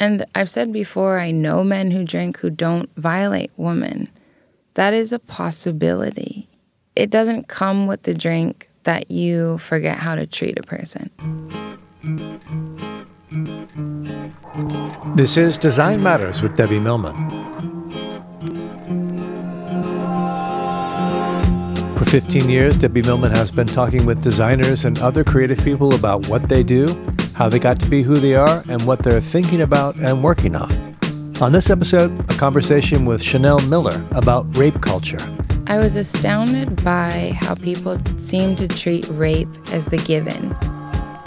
and I've said before, I know men who drink who don't violate women. That is a possibility. It doesn't come with the drink that you forget how to treat a person. This is Design Matters with Debbie Millman. For 15 years, Debbie Millman has been talking with designers and other creative people about what they do how they got to be who they are, and what they're thinking about and working on. On this episode, a conversation with Chanel Miller about rape culture. I was astounded by how people seem to treat rape as the given,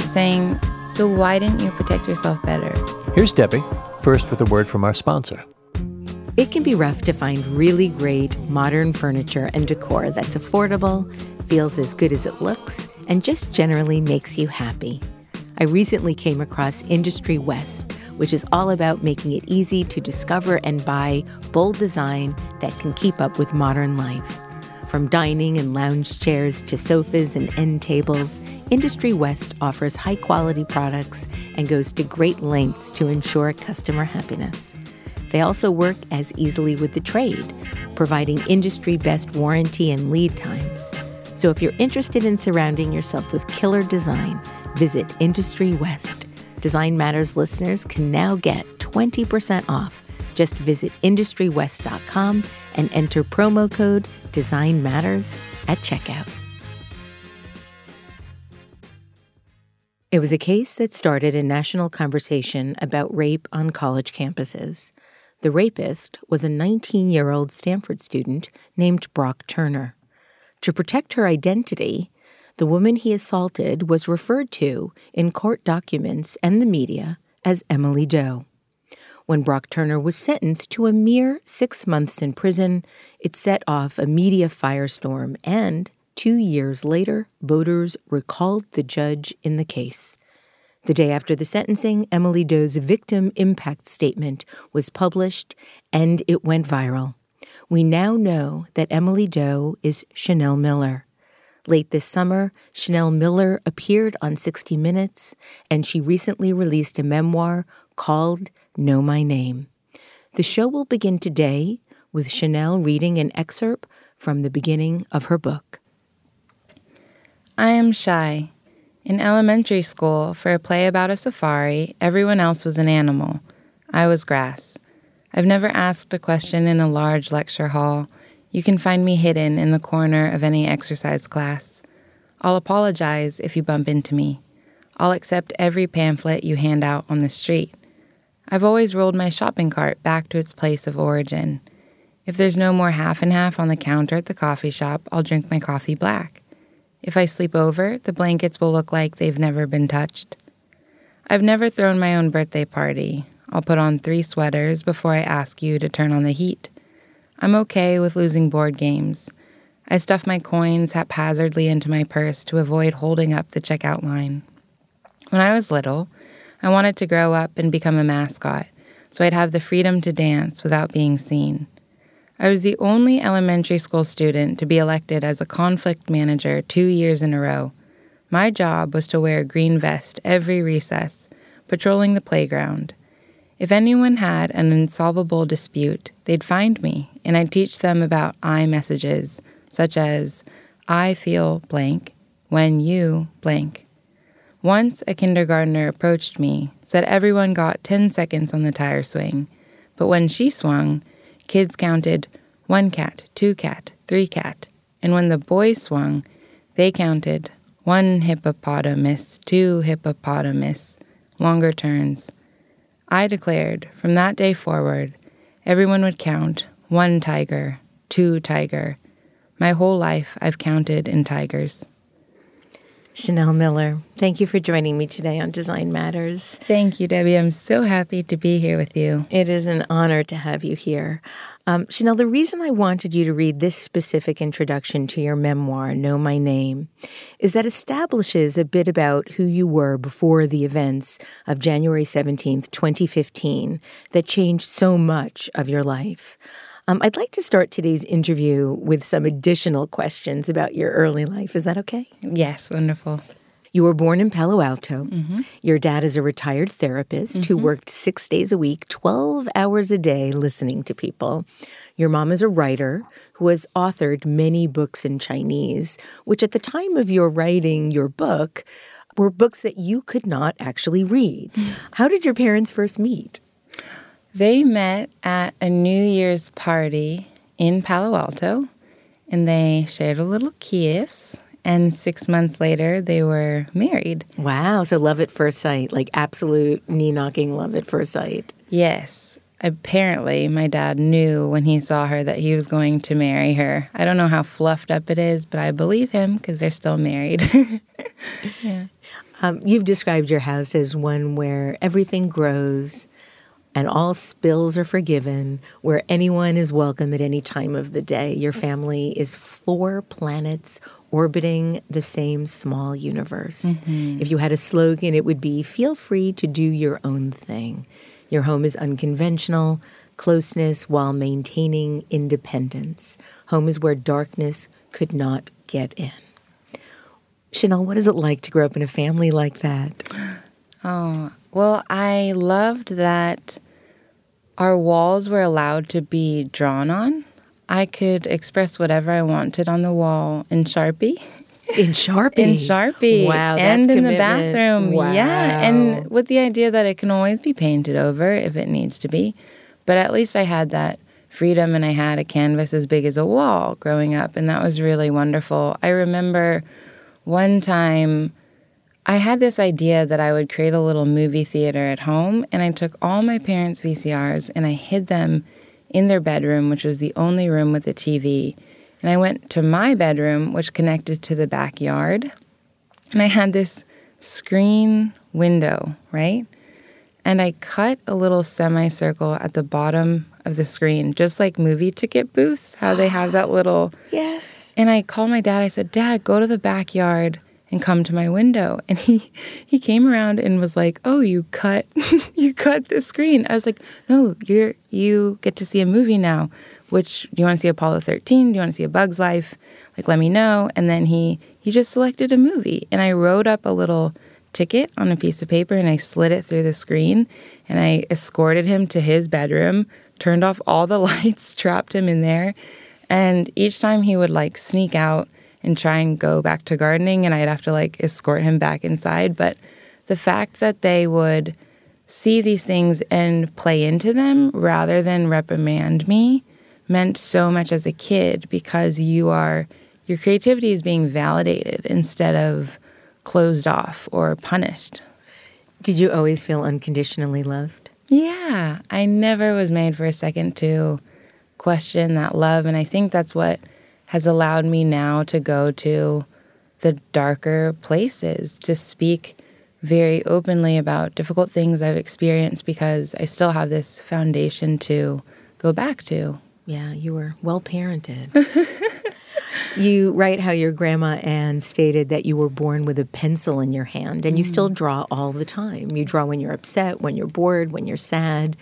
saying, So why didn't you protect yourself better? Here's Debbie, first with a word from our sponsor. It can be rough to find really great modern furniture and decor that's affordable, feels as good as it looks, and just generally makes you happy. I recently came across Industry West, which is all about making it easy to discover and buy bold design that can keep up with modern life. From dining and lounge chairs to sofas and end tables, Industry West offers high quality products and goes to great lengths to ensure customer happiness. They also work as easily with the trade, providing industry best warranty and lead times. So if you're interested in surrounding yourself with killer design, visit Industry West. Design Matters listeners can now get 20% off. Just visit industrywest.com and enter promo code Design Matters at checkout. It was a case that started a national conversation about rape on college campuses. The rapist was a 19 year old Stanford student named Brock Turner. To protect her identity, the woman he assaulted was referred to in court documents and the media as Emily Doe. When Brock Turner was sentenced to a mere six months in prison, it set off a media firestorm, and two years later, voters recalled the judge in the case. The day after the sentencing, Emily Doe's victim impact statement was published, and it went viral. We now know that Emily Doe is Chanel Miller. Late this summer, Chanel Miller appeared on 60 Minutes, and she recently released a memoir called Know My Name. The show will begin today with Chanel reading an excerpt from the beginning of her book. I am shy. In elementary school, for a play about a safari, everyone else was an animal. I was grass. I've never asked a question in a large lecture hall you can find me hidden in the corner of any exercise class. I'll apologize if you bump into me. I'll accept every pamphlet you hand out on the street. I've always rolled my shopping cart back to its place of origin. If there's no more half and half on the counter at the coffee shop, I'll drink my coffee black. If I sleep over, the blankets will look like they've never been touched. I've never thrown my own birthday party. I'll put on three sweaters before I ask you to turn on the heat. I'm okay with losing board games. I stuff my coins haphazardly into my purse to avoid holding up the checkout line. When I was little, I wanted to grow up and become a mascot so I'd have the freedom to dance without being seen. I was the only elementary school student to be elected as a conflict manager two years in a row. My job was to wear a green vest every recess, patrolling the playground. If anyone had an insolvable dispute, they'd find me, and I'd teach them about I messages, such as, I feel blank when you blank. Once a kindergartner approached me, said everyone got 10 seconds on the tire swing, but when she swung, kids counted one cat, two cat, three cat, and when the boys swung, they counted one hippopotamus, two hippopotamus, longer turns. I declared from that day forward, everyone would count one tiger, two tiger. My whole life I've counted in tigers. Chanel Miller, thank you for joining me today on Design Matters. Thank you, Debbie. I'm so happy to be here with you. It is an honor to have you here. Um, Chanel, the reason I wanted you to read this specific introduction to your memoir, Know My Name, is that establishes a bit about who you were before the events of January 17th, 2015, that changed so much of your life. Um, I'd like to start today's interview with some additional questions about your early life. Is that okay? Yes, wonderful. You were born in Palo Alto. Mm-hmm. Your dad is a retired therapist mm-hmm. who worked six days a week, 12 hours a day, listening to people. Your mom is a writer who has authored many books in Chinese, which at the time of your writing your book were books that you could not actually read. Mm-hmm. How did your parents first meet? They met at a New Year's party in Palo Alto and they shared a little kiss. And six months later, they were married. Wow. So, love at first sight, like absolute knee knocking love at first sight. Yes. Apparently, my dad knew when he saw her that he was going to marry her. I don't know how fluffed up it is, but I believe him because they're still married. yeah. Um, you've described your house as one where everything grows and all spills are forgiven, where anyone is welcome at any time of the day. Your family is four planets orbiting the same small universe. Mm-hmm. If you had a slogan, it would be feel free to do your own thing. Your home is unconventional, closeness while maintaining independence. Home is where darkness could not get in. Chanel, what is it like to grow up in a family like that? Oh, well, I loved that our walls were allowed to be drawn on. I could express whatever I wanted on the wall in Sharpie. In Sharpie. in Sharpie. Wow. and in commitment. the bathroom. Wow. Yeah. And with the idea that it can always be painted over if it needs to be. But at least I had that freedom and I had a canvas as big as a wall growing up. And that was really wonderful. I remember one time I had this idea that I would create a little movie theater at home, and I took all my parents' VCRs and I hid them in their bedroom, which was the only room with a TV. And I went to my bedroom, which connected to the backyard, and I had this screen window, right? And I cut a little semicircle at the bottom of the screen, just like movie ticket booths, how they have that little. yes. And I called my dad. I said, Dad, go to the backyard and come to my window. And he he came around and was like oh you cut you cut the screen. I was like no you're you get to see a movie now. Which do you want to see apollo 13 do you want to see a bug's life? Like let me know. And then he he just selected a movie. And i wrote up a little ticket on a piece of paper and i slid it through the screen and i escorted him to his bedroom turned off all the lights trapped him in there. And each time he would like sneak out and try and go back to gardening and I'd have to like escort him back inside. But the fact that they would see these things and play into them rather than reprimand me meant so much as a kid because you are your creativity is being validated instead of closed off or punished. Did you always feel unconditionally loved? Yeah, I never was made for a second to question that love and I think that's what has allowed me now to go to the darker places, to speak very openly about difficult things I've experienced because I still have this foundation to go back to. Yeah, you were well parented. you write how your grandma Anne stated that you were born with a pencil in your hand and you mm. still draw all the time. You draw when you're upset, when you're bored, when you're sad.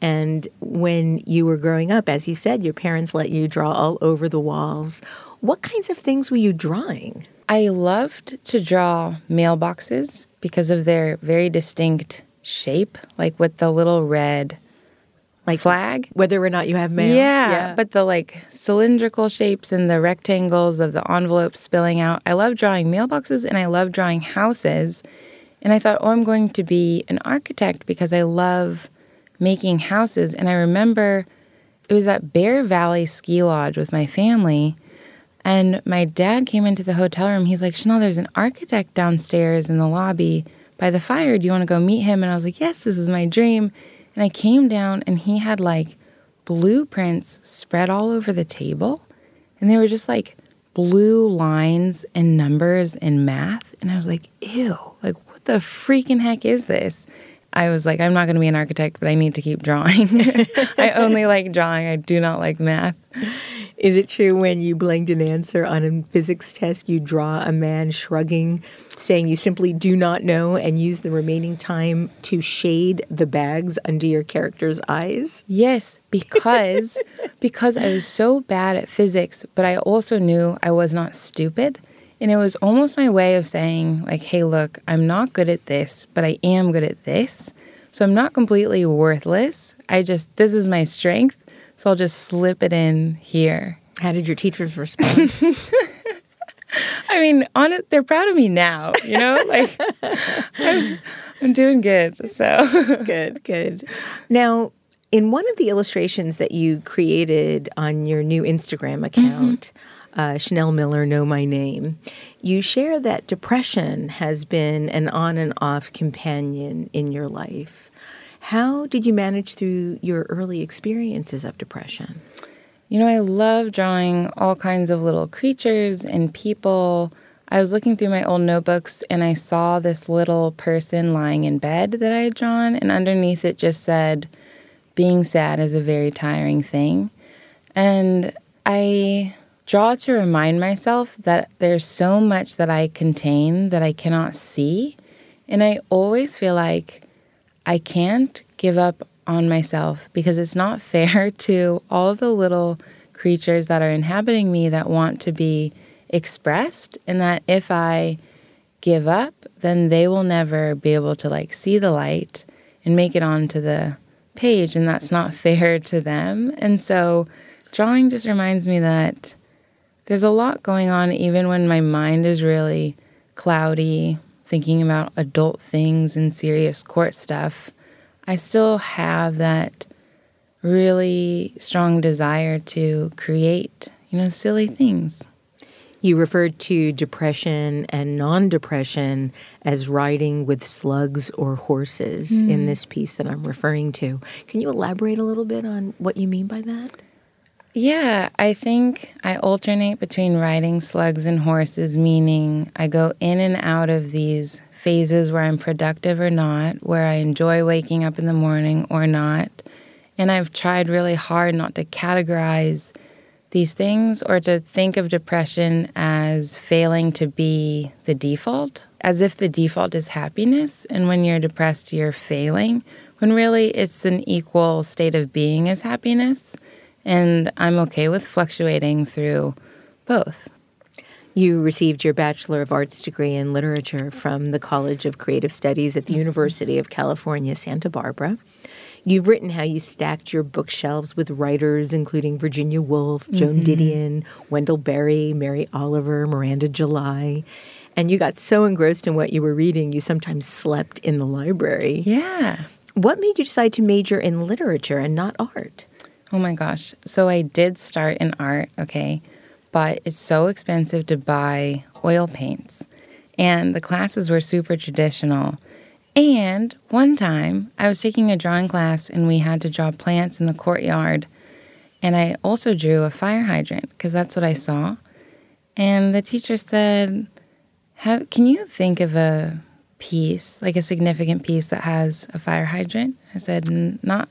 And when you were growing up, as you said, your parents let you draw all over the walls. What kinds of things were you drawing? I loved to draw mailboxes because of their very distinct shape, like with the little red Like flag. whether or not you have mail. Yeah, but the like cylindrical shapes and the rectangles of the envelopes spilling out. I love drawing mailboxes and I love drawing houses. And I thought, oh, I'm going to be an architect because I love making houses. And I remember it was at Bear Valley Ski Lodge with my family. And my dad came into the hotel room. He's like, Chanel, there's an architect downstairs in the lobby by the fire. Do you want to go meet him? And I was like, yes, this is my dream. And I came down and he had like blueprints spread all over the table. And they were just like blue lines and numbers and math. And I was like, ew, like what the freaking heck is this? I was like, I'm not going to be an architect, but I need to keep drawing. I only like drawing. I do not like math. Is it true when you blanked an answer on a physics test, you draw a man shrugging, saying you simply do not know, and use the remaining time to shade the bags under your character's eyes? Yes, because because I was so bad at physics, but I also knew I was not stupid. And it was almost my way of saying, like, hey, look, I'm not good at this, but I am good at this. So I'm not completely worthless. I just, this is my strength. So I'll just slip it in here. How did your teachers respond? I mean, on it, they're proud of me now, you know? Like, I'm, I'm doing good. So, good, good. Now, in one of the illustrations that you created on your new Instagram mm-hmm. account, uh, Chanel Miller, Know My Name, you share that depression has been an on and off companion in your life. How did you manage through your early experiences of depression? You know, I love drawing all kinds of little creatures and people. I was looking through my old notebooks and I saw this little person lying in bed that I had drawn, and underneath it just said, Being sad is a very tiring thing. And I draw to remind myself that there's so much that I contain that I cannot see. And I always feel like I can't give up on myself because it's not fair to all the little creatures that are inhabiting me that want to be expressed. And that if I give up then they will never be able to like see the light and make it onto the page. And that's not fair to them. And so drawing just reminds me that there's a lot going on even when my mind is really cloudy thinking about adult things and serious court stuff I still have that really strong desire to create, you know, silly things. You referred to depression and non depression as riding with slugs or horses mm. in this piece that I'm referring to. Can you elaborate a little bit on what you mean by that? Yeah, I think I alternate between riding slugs and horses, meaning I go in and out of these phases where I'm productive or not, where I enjoy waking up in the morning or not. And I've tried really hard not to categorize these things or to think of depression as failing to be the default, as if the default is happiness. And when you're depressed, you're failing, when really it's an equal state of being as happiness. And I'm okay with fluctuating through both. You received your Bachelor of Arts degree in literature from the College of Creative Studies at the mm-hmm. University of California, Santa Barbara. You've written how you stacked your bookshelves with writers including Virginia Woolf, Joan mm-hmm. Didion, Wendell Berry, Mary Oliver, Miranda July. And you got so engrossed in what you were reading, you sometimes slept in the library. Yeah. What made you decide to major in literature and not art? Oh my gosh. So I did start in art, okay? but it's so expensive to buy oil paints. And the classes were super traditional. And one time I was taking a drawing class and we had to draw plants in the courtyard. And I also drew a fire hydrant because that's what I saw. And the teacher said, Can you think of a piece, like a significant piece that has a fire hydrant? I said, Not,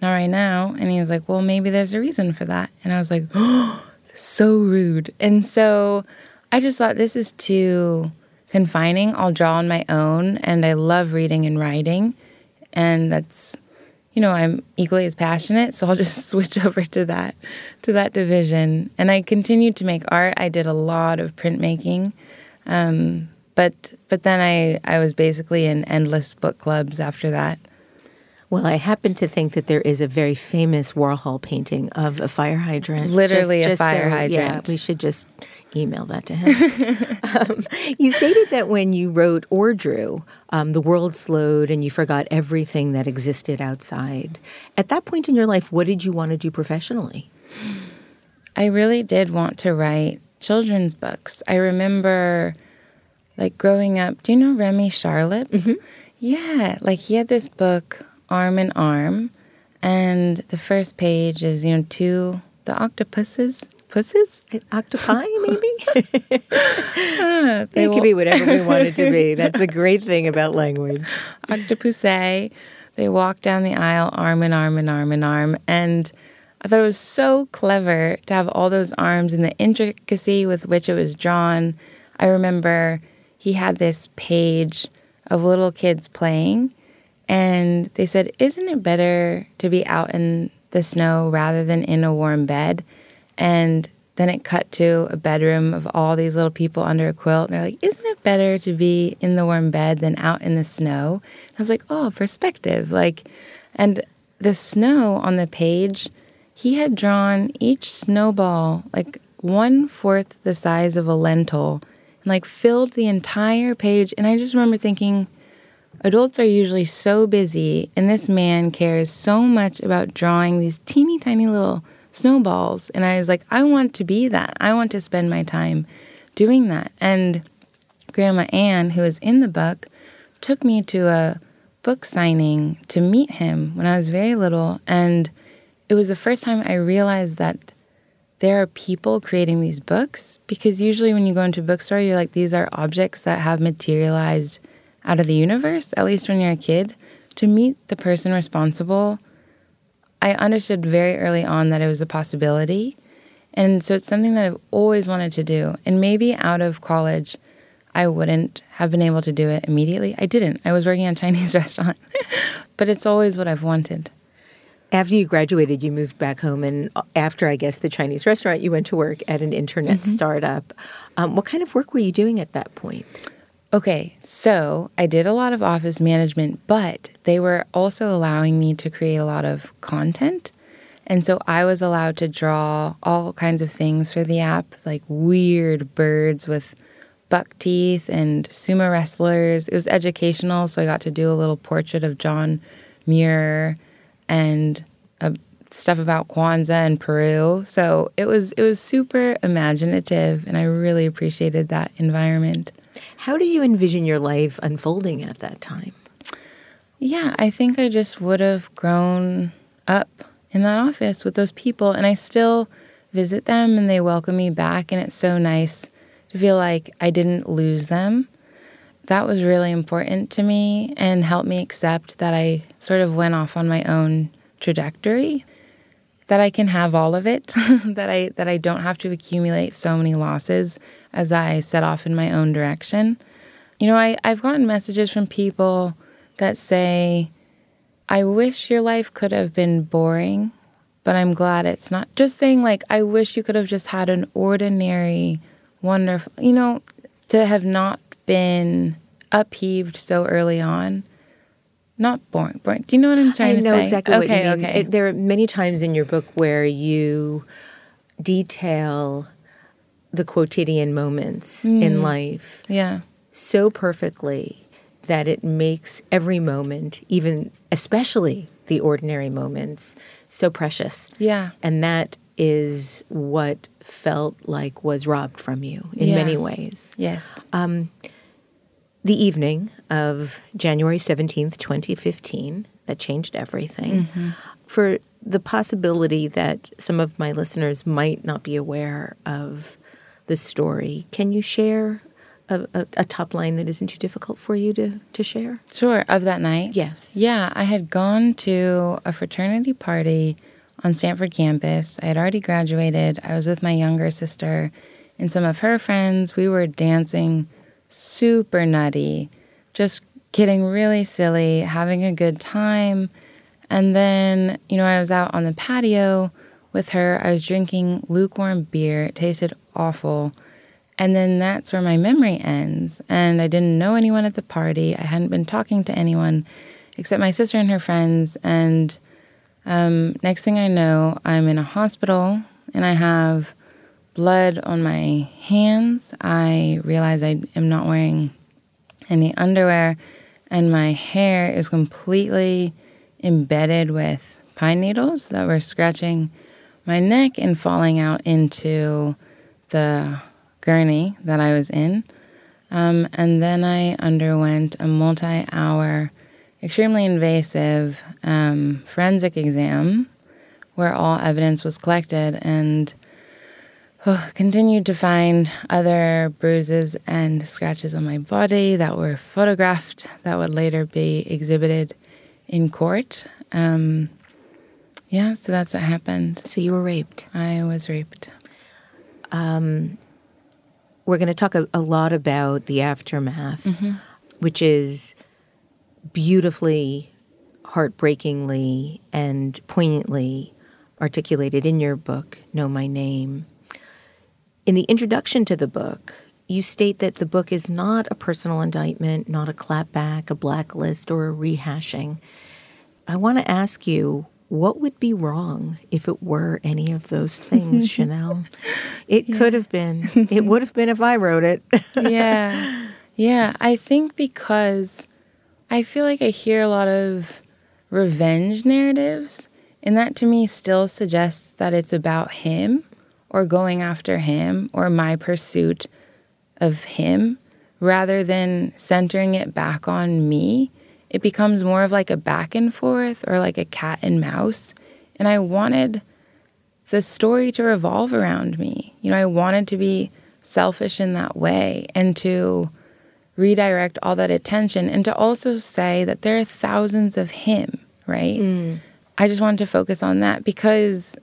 not right now. And he was like, Well, maybe there's a reason for that. And I was like, Oh, so rude. And so I just thought this is too confining. I'll draw on my own, and I love reading and writing. And that's, you know, I'm equally as passionate, so I'll just switch over to that to that division. And I continued to make art. I did a lot of printmaking. Um, but but then I, I was basically in endless book clubs after that. Well, I happen to think that there is a very famous Warhol painting of a fire hydrant. Literally just, a just fire so, hydrant. Yeah, we should just email that to him. um, you stated that when you wrote or drew, um, the world slowed and you forgot everything that existed outside. At that point in your life, what did you want to do professionally? I really did want to write children's books. I remember, like, growing up, do you know Remy Charlip? Mm-hmm. Yeah, like he had this book arm in arm, and the first page is you know two the octopuses. Pussies? Octopi, maybe? it will- can be whatever we want it to be. That's the great thing about language. Octopusae. They walk down the aisle arm in arm and arm in arm. And I thought it was so clever to have all those arms and the intricacy with which it was drawn. I remember he had this page of little kids playing, and they said, Isn't it better to be out in the snow rather than in a warm bed? And then it cut to a bedroom of all these little people under a quilt. And they're like, Isn't it better to be in the warm bed than out in the snow? And I was like, Oh, perspective. Like, and the snow on the page, he had drawn each snowball like one fourth the size of a lentil and like filled the entire page. And I just remember thinking, Adults are usually so busy, and this man cares so much about drawing these teeny tiny little snowballs. And I was like, I want to be that. I want to spend my time doing that. And Grandma Anne, who is in the book, took me to a book signing to meet him when I was very little. And it was the first time I realized that there are people creating these books because usually when you go into a bookstore, you're like, these are objects that have materialized out of the universe, at least when you're a kid, to meet the person responsible, I understood very early on that it was a possibility. And so it's something that I've always wanted to do. And maybe out of college, I wouldn't have been able to do it immediately. I didn't. I was working at a Chinese restaurant, but it's always what I've wanted. After you graduated, you moved back home, and after I guess the Chinese restaurant, you went to work at an internet mm-hmm. startup. Um, what kind of work were you doing at that point? Okay, so I did a lot of office management, but they were also allowing me to create a lot of content. And so I was allowed to draw all kinds of things for the app, like weird birds with buck teeth and sumo wrestlers. It was educational, so I got to do a little portrait of John Muir and uh, stuff about Kwanzaa and Peru. So it was it was super imaginative, and I really appreciated that environment. How do you envision your life unfolding at that time? Yeah, I think I just would have grown up in that office with those people, and I still visit them and they welcome me back, and it's so nice to feel like I didn't lose them. That was really important to me and helped me accept that I sort of went off on my own trajectory that I can have all of it, that I that I don't have to accumulate so many losses as I set off in my own direction. You know, I, I've gotten messages from people that say, I wish your life could have been boring, but I'm glad it's not. Just saying, like, I wish you could have just had an ordinary, wonderful, you know, to have not been upheaved so early on not boring. Boring. Do you know what I'm trying to say? I know exactly okay, what you mean. Okay. It, there are many times in your book where you detail the quotidian moments mm. in life yeah. so perfectly that it makes every moment, even especially the ordinary moments, so precious. Yeah. And that is what felt like was robbed from you in yeah. many ways. Yes. Um, the evening of January 17th, 2015, that changed everything. Mm-hmm. For the possibility that some of my listeners might not be aware of the story, can you share a, a, a, top line that isn't too difficult for you to, to share? Sure. Of that night? Yes. Yeah. I had gone to a fraternity party on Stanford campus. I had already graduated. I was with my younger sister and some of her friends. We were dancing super nutty, just getting really silly, having a good time. And then, you know, I was out on the patio with her. I was drinking lukewarm beer. It tasted awful. And then that's where my memory ends. And I didn't know anyone at the party. I hadn't been talking to anyone except my sister and her friends. And um, next thing I know, I'm in a hospital and I have blood on my hands. I realize I am not wearing any underwear, and my hair is completely embedded with pine needles that were scratching my neck and falling out into the gurney that I was in. Um, and then I underwent a multi hour, extremely invasive um, forensic exam where all evidence was collected and continued to find other bruises and scratches on my body that were photographed that would later be exhibited in court. Um, yeah, so that's what happened. So you were raped. I was raped. Um, we're going to talk a, a, lot about the aftermath, mm-hmm. which is beautifully, heartbreakingly, and poignantly articulated in your book, Know My Name. In the introduction to the book, you state that the book is not a personal indictment, not a clapback, a blacklist, or a rehashing. I want to ask you what would be wrong if it were any of those things, Chanel? It yeah. could have been. It would have been if I wrote it. yeah. Yeah. I think because I feel like I hear a lot of revenge narratives, and that to me still suggests that it's about him or going after him or my pursuit of him rather than centering it back on me it becomes more of like a back and forth or like a cat and mouse. And I wanted the story to revolve around me. You know, I wanted to be selfish in that way and to redirect all that attention and to also say that there are thousands of him, right? Mm. I just wanted to focus on that because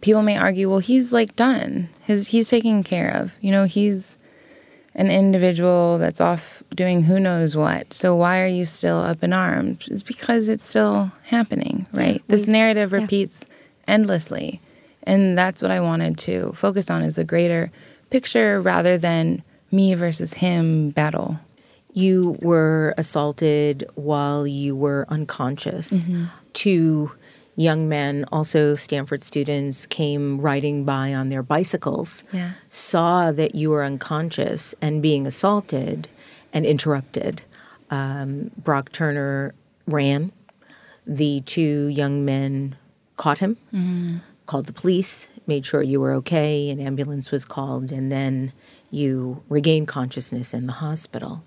people may argue, well, he's like done. His he's taken care of. You know, he's an individual that's off doing who knows what. So why are you still up in arms? It's because it's still happening, right? Yeah, this narrative repeats yeah. endlessly. And that's what I wanted to focus on is the greater picture rather than me versus him battle. You were assaulted while you were unconscious. Mm-hmm. To young men, also Stanford students, came riding by on their bicycles, yeah. saw that you were unconscious and being assaulted and interrupted. Um, Brock Turner ran. The two young men caught him, mm-hmm. called the police, made sure you were okay, an ambulance was called, and then you regained consciousness in the hospital.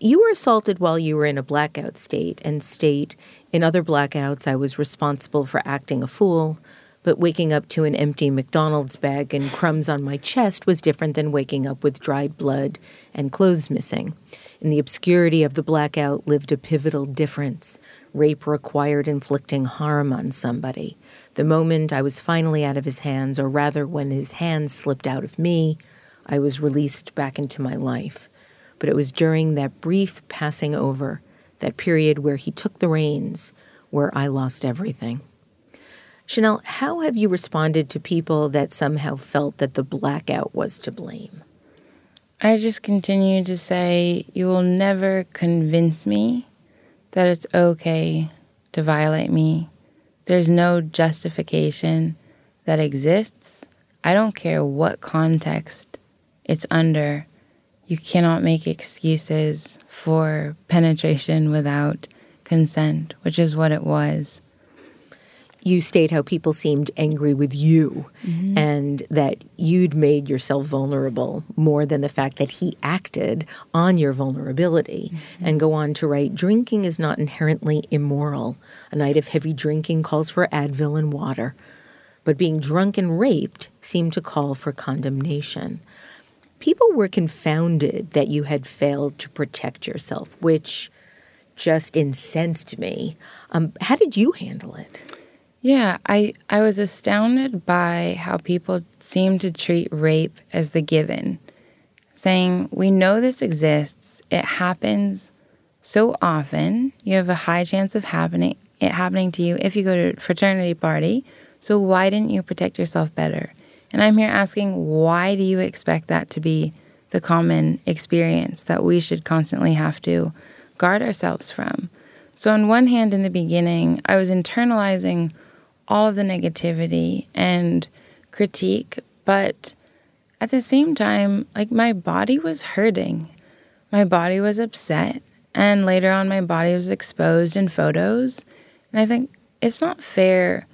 You were assaulted while you were in a blackout state and state in other blackouts, I was responsible for acting a fool, but waking up to an empty McDonald's bag and crumbs on my chest was different than waking up with dried blood and clothes missing. In the obscurity of the blackout lived a pivotal difference. Rape required inflicting harm on somebody. The moment I was finally out of his hands, or rather when his hands slipped out of me, I was released back into my life. But it was during that brief passing over that period where he took the reins, where I lost everything. Chanel, how have you responded to people that somehow felt that the blackout was to blame? I just continue to say, you will never convince me that it's okay to violate me. There's no justification that exists. I don't care what context it's under you cannot make excuses for penetration without consent, which is what it was. You state how people seemed angry with you mm-hmm. and that you'd made yourself vulnerable more than the fact that he acted on your vulnerability. Mm-hmm. And go on to write drinking is not inherently immoral. A night of heavy drinking calls for Advil and water. But being drunk and raped seemed to call for condemnation people were confounded that you had failed to protect yourself, which just incensed me. Um, how did you handle it? Yeah, I, I was astounded by how people seem to treat rape as the given, saying, We know this exists, it happens so often, you have a high chance of happening it happening to you if you go to a fraternity party. So why didn't you protect yourself better? And I'm here asking, why do you expect that to be the common experience that we should constantly have to guard ourselves from? So, on one hand, in the beginning, I was internalizing all of the negativity and critique, but at the same time, like my body was hurting. My body was upset. And later on, my body was exposed in photos. And I think it's not fair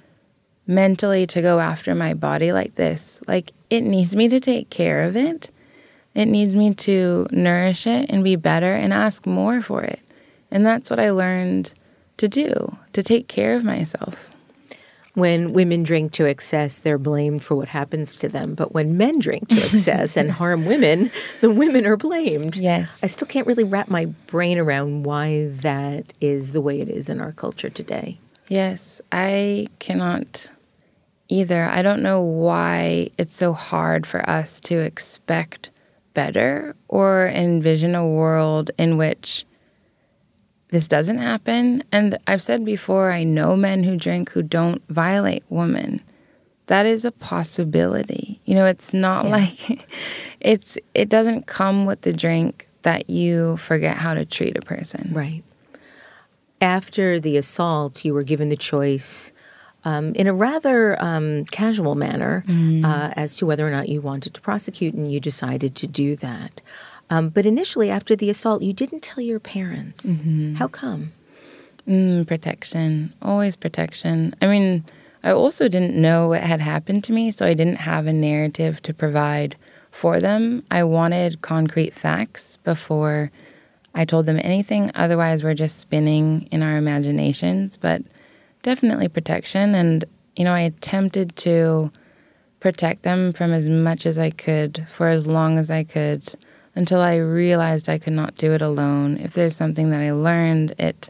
mentally to go after my body like this. Like, it needs me to take care of it. It needs me to nourish it and be better and ask more for it. And that's what I learned to do, to take care of myself. When women drink to excess, they're blamed for what happens to them. But when men drink to excess and harm women, the women are blamed. Yes. I still can't really wrap my brain around why that is the way it is in our culture today. Yes, I cannot either. I don't know why it's so hard for us to expect better or envision a world in which this doesn't happen. And I've said before, I know men who drink who don't violate women. That is a possibility. You know, it's not yeah. like it's it doesn't come with the drink that you forget how to treat a person. Right. After the assault, you were given the choice um, in a rather um, casual manner mm. uh, as to whether or not you wanted to prosecute, and you decided to do that. Um, but initially, after the assault, you didn't tell your parents. Mm-hmm. How come? Mm, protection, always protection. I mean, I also didn't know what had happened to me, so I didn't have a narrative to provide for them. I wanted concrete facts before I told them anything. Otherwise, we're just spinning in our imaginations. But definitely protection. And, you know, I attempted to protect them from as much as I could for as long as I could until I realized I could not do it alone. If there's something that I learned, it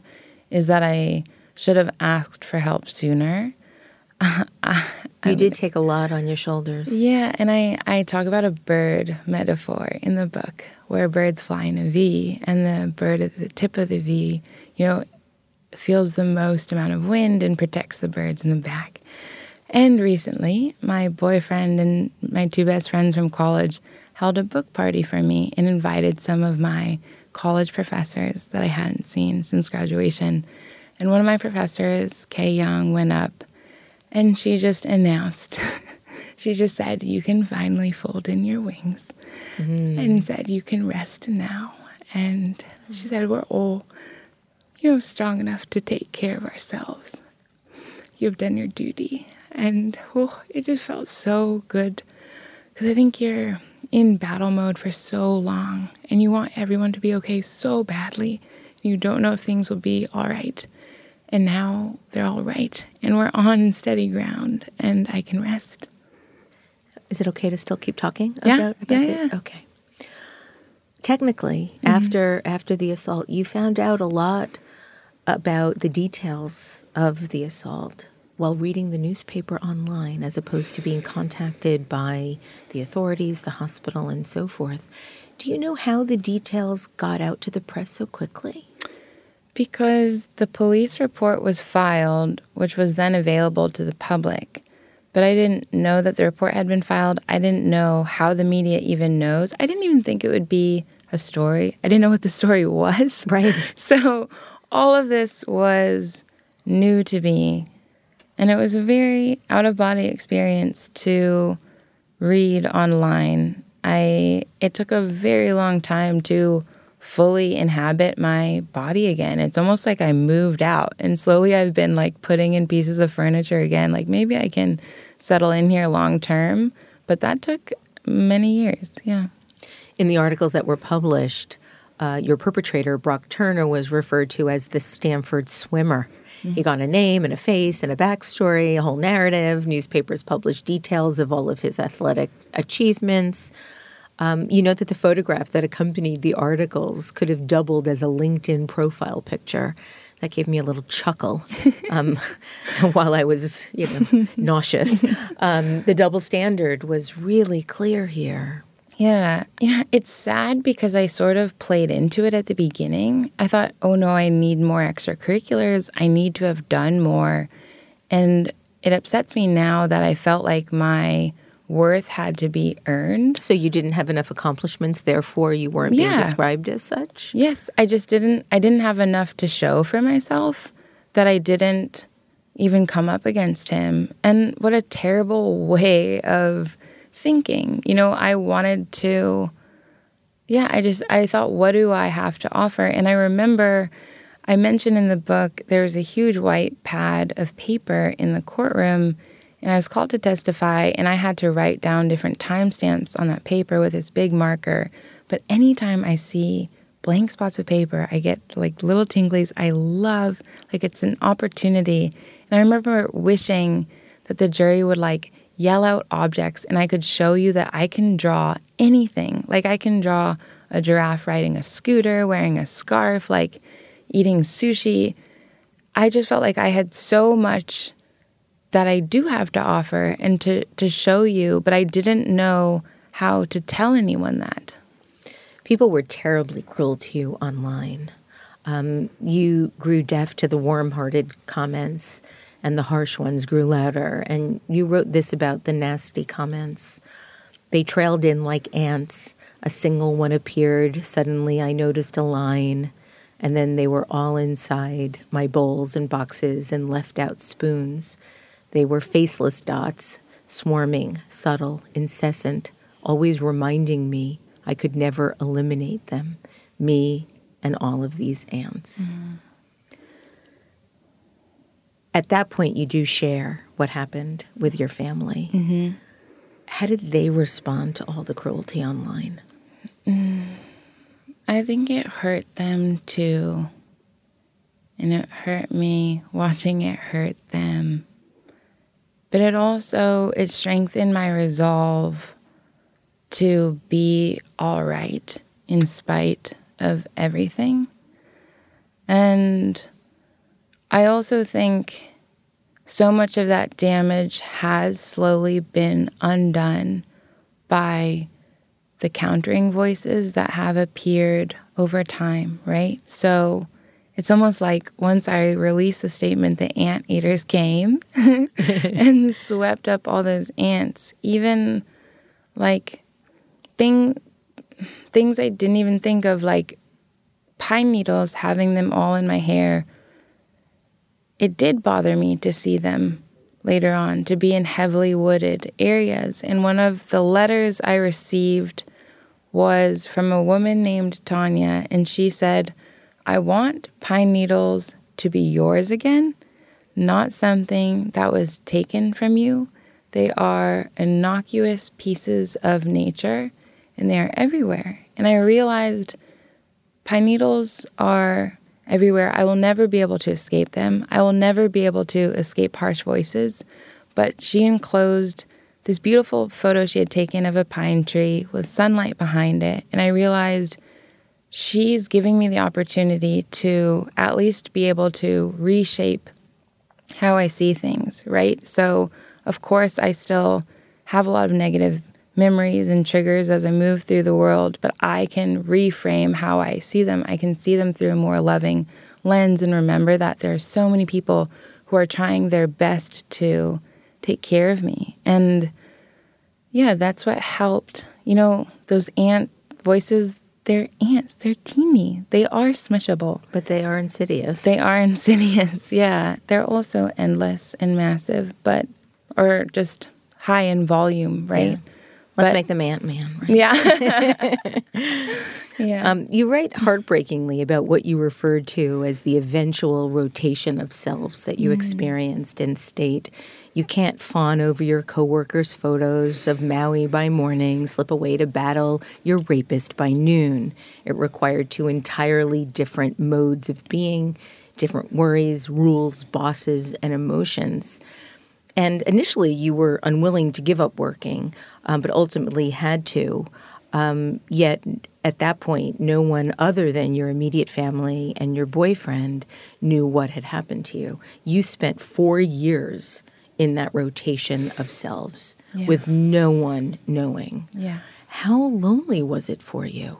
is that I should have asked for help sooner. you did take a lot on your shoulders. Yeah, and I, I talk about a bird metaphor in the book where birds fly in a V, and the bird at the tip of the V, you know, feels the most amount of wind and protects the birds in the back. And recently, my boyfriend and my two best friends from college held a book party for me and invited some of my college professors that I hadn't seen since graduation. And one of my professors, Kay Young, went up and she just announced, she just said, You can finally fold in your wings mm. and said, You can rest now. And she said, We're all, you know, strong enough to take care of ourselves. You've done your duty. And oh, it just felt so good because I think you're in battle mode for so long and you want everyone to be okay so badly. You don't know if things will be all right. And now they're all right and we're on steady ground and I can rest. Is it okay to still keep talking yeah. about, about yeah, this? Yeah. Okay. Technically, mm-hmm. after after the assault, you found out a lot about the details of the assault while reading the newspaper online as opposed to being contacted by the authorities, the hospital, and so forth. Do you know how the details got out to the press so quickly? Because the police report was filed, which was then available to the public. But I didn't know that the report had been filed. I didn't know how the media even knows. I didn't even think it would be a story. I didn't know what the story was. Right. So all of this was new to me and it was a very out of body experience to read online. I it took a very long time to fully inhabit my body again. It's almost like I moved out and slowly I've been like putting in pieces of furniture again. Like maybe I can settle in here long term, but that took many years. Yeah. In the articles that were published, uh, your perpetrator, Brock Turner, was referred to as the Stanford swimmer. Mm-hmm. He got a name and a face and a backstory, a whole narrative. Newspapers published details of all of his athletic achievements. Um, you know that the photograph that accompanied the articles could have doubled as a LinkedIn profile picture. That gave me a little chuckle um, while I was, you know, nauseous. Um, the double standard was really clear here. Yeah. You know, it's sad because I sort of played into it at the beginning. I thought, oh no, I need more extracurriculars. I need to have done more. And it upsets me now that I felt like my worth had to be earned. So you didn't have enough accomplishments, therefore you weren't being described as such? Yes, I just didn't I didn't have enough to show for myself that I didn't even come up against him. And what a terrible way of thinking. You know, I wanted to yeah, I just I thought what do I have to offer? And I remember I mentioned in the book there was a huge white pad of paper in the courtroom and I was called to testify and I had to write down different timestamps on that paper with this big marker. But anytime I see blank spots of paper, I get like little tinglies. I love like it's an opportunity. And I remember wishing that the jury would like yell out objects and I could show you that I can draw anything. Like I can draw a giraffe riding a scooter, wearing a scarf, like eating sushi. I just felt like I had so much that I do have to offer and to, to show you, but I didn't know how to tell anyone that. People were terribly cruel to you online. Um, you grew deaf to the warm hearted comments, and the harsh ones grew louder. And you wrote this about the nasty comments. They trailed in like ants. A single one appeared. Suddenly, I noticed a line, and then they were all inside my bowls and boxes and left out spoons. They were faceless dots, swarming, subtle, incessant, always reminding me I could never eliminate them, me and all of these ants. Mm. At that point, you do share what happened with your family. Mm-hmm. How did they respond to all the cruelty online? Mm. I think it hurt them too. And it hurt me watching it hurt them. But it also it strengthened my resolve to be all right in spite of everything. And I also think so much of that damage has slowly been undone by the countering voices that have appeared over time, right? So it's almost like once I released the statement, the ant eaters came and swept up all those ants, even like thing, things I didn't even think of, like pine needles, having them all in my hair. It did bother me to see them later on, to be in heavily wooded areas. And one of the letters I received was from a woman named Tanya, and she said, I want pine needles to be yours again, not something that was taken from you. They are innocuous pieces of nature, and they are everywhere. And I realized pine needles are everywhere. I will never be able to escape them. I will never be able to escape harsh voices. But she enclosed this beautiful photo she had taken of a pine tree with sunlight behind it. And I realized she's giving me the opportunity to at least be able to reshape how I see things, right? So, of course, I still have a lot of negative memories and triggers as I move through the world, but I can reframe how I see them. I can see them through a more loving lens and remember that there are so many people who are trying their best to take care of me. And yeah, that's what helped. You know, those ant voices, they're ants, they're teeny, they are smishable. But they are insidious. They are insidious, yeah. They're also endless and massive, but, or just high in volume, right? Yeah. Let's But- make them Ant Man, right? Yeah. yeah. Um, you write heartbreakingly about what you referred to as the eventual rotation of selves that you experienced in state you can't fawn over your coworkers' photos of Maui by morning, slip away to battle your rapist by noon. It required two entirely different modes of being, different worries, rules, bosses, and emotions. And initially, you were unwilling to give up working, um, but ultimately had to. Um, yet, at that point, no one other than your immediate family and your boyfriend knew what had happened to you. You spent four years in that rotation of selves Yeah. with no one knowing. yeah. How lonely was it for you?